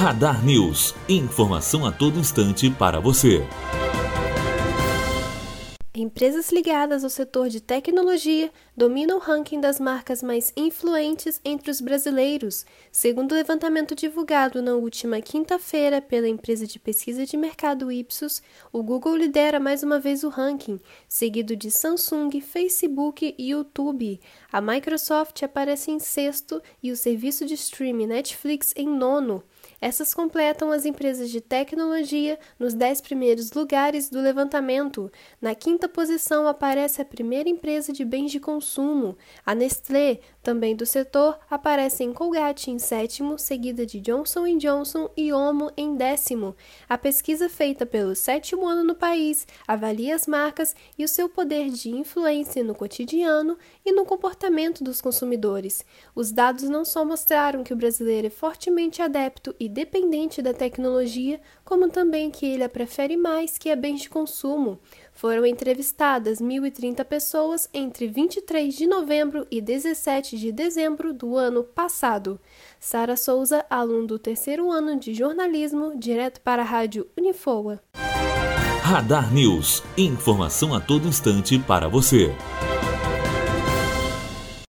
Radar News. Informação a todo instante para você. Empresas ligadas ao setor de tecnologia dominam o ranking das marcas mais influentes entre os brasileiros. Segundo o levantamento divulgado na última quinta-feira pela empresa de pesquisa de mercado Ipsos, o Google lidera mais uma vez o ranking, seguido de Samsung, Facebook e YouTube. A Microsoft aparece em sexto e o serviço de streaming Netflix em nono. Essas completam as empresas de tecnologia nos dez primeiros lugares do levantamento. Na quinta posição aparece a primeira empresa de bens de consumo. A Nestlé, também do setor, aparece em Colgate em sétimo, seguida de Johnson Johnson e Omo em décimo. A pesquisa feita pelo sétimo ano no país avalia as marcas e o seu poder de influência no cotidiano e no comportamento dos consumidores. Os dados não só mostraram que o brasileiro é fortemente adepto e dependente da tecnologia, como também que ele a prefere mais que a bens de consumo. Foram entrevistadas 1.030 pessoas entre 23 de novembro e 17 de dezembro do ano passado. Sara Souza, aluno do terceiro ano de jornalismo, direto para a Rádio Unifoa. Radar News. Informação a todo instante para você.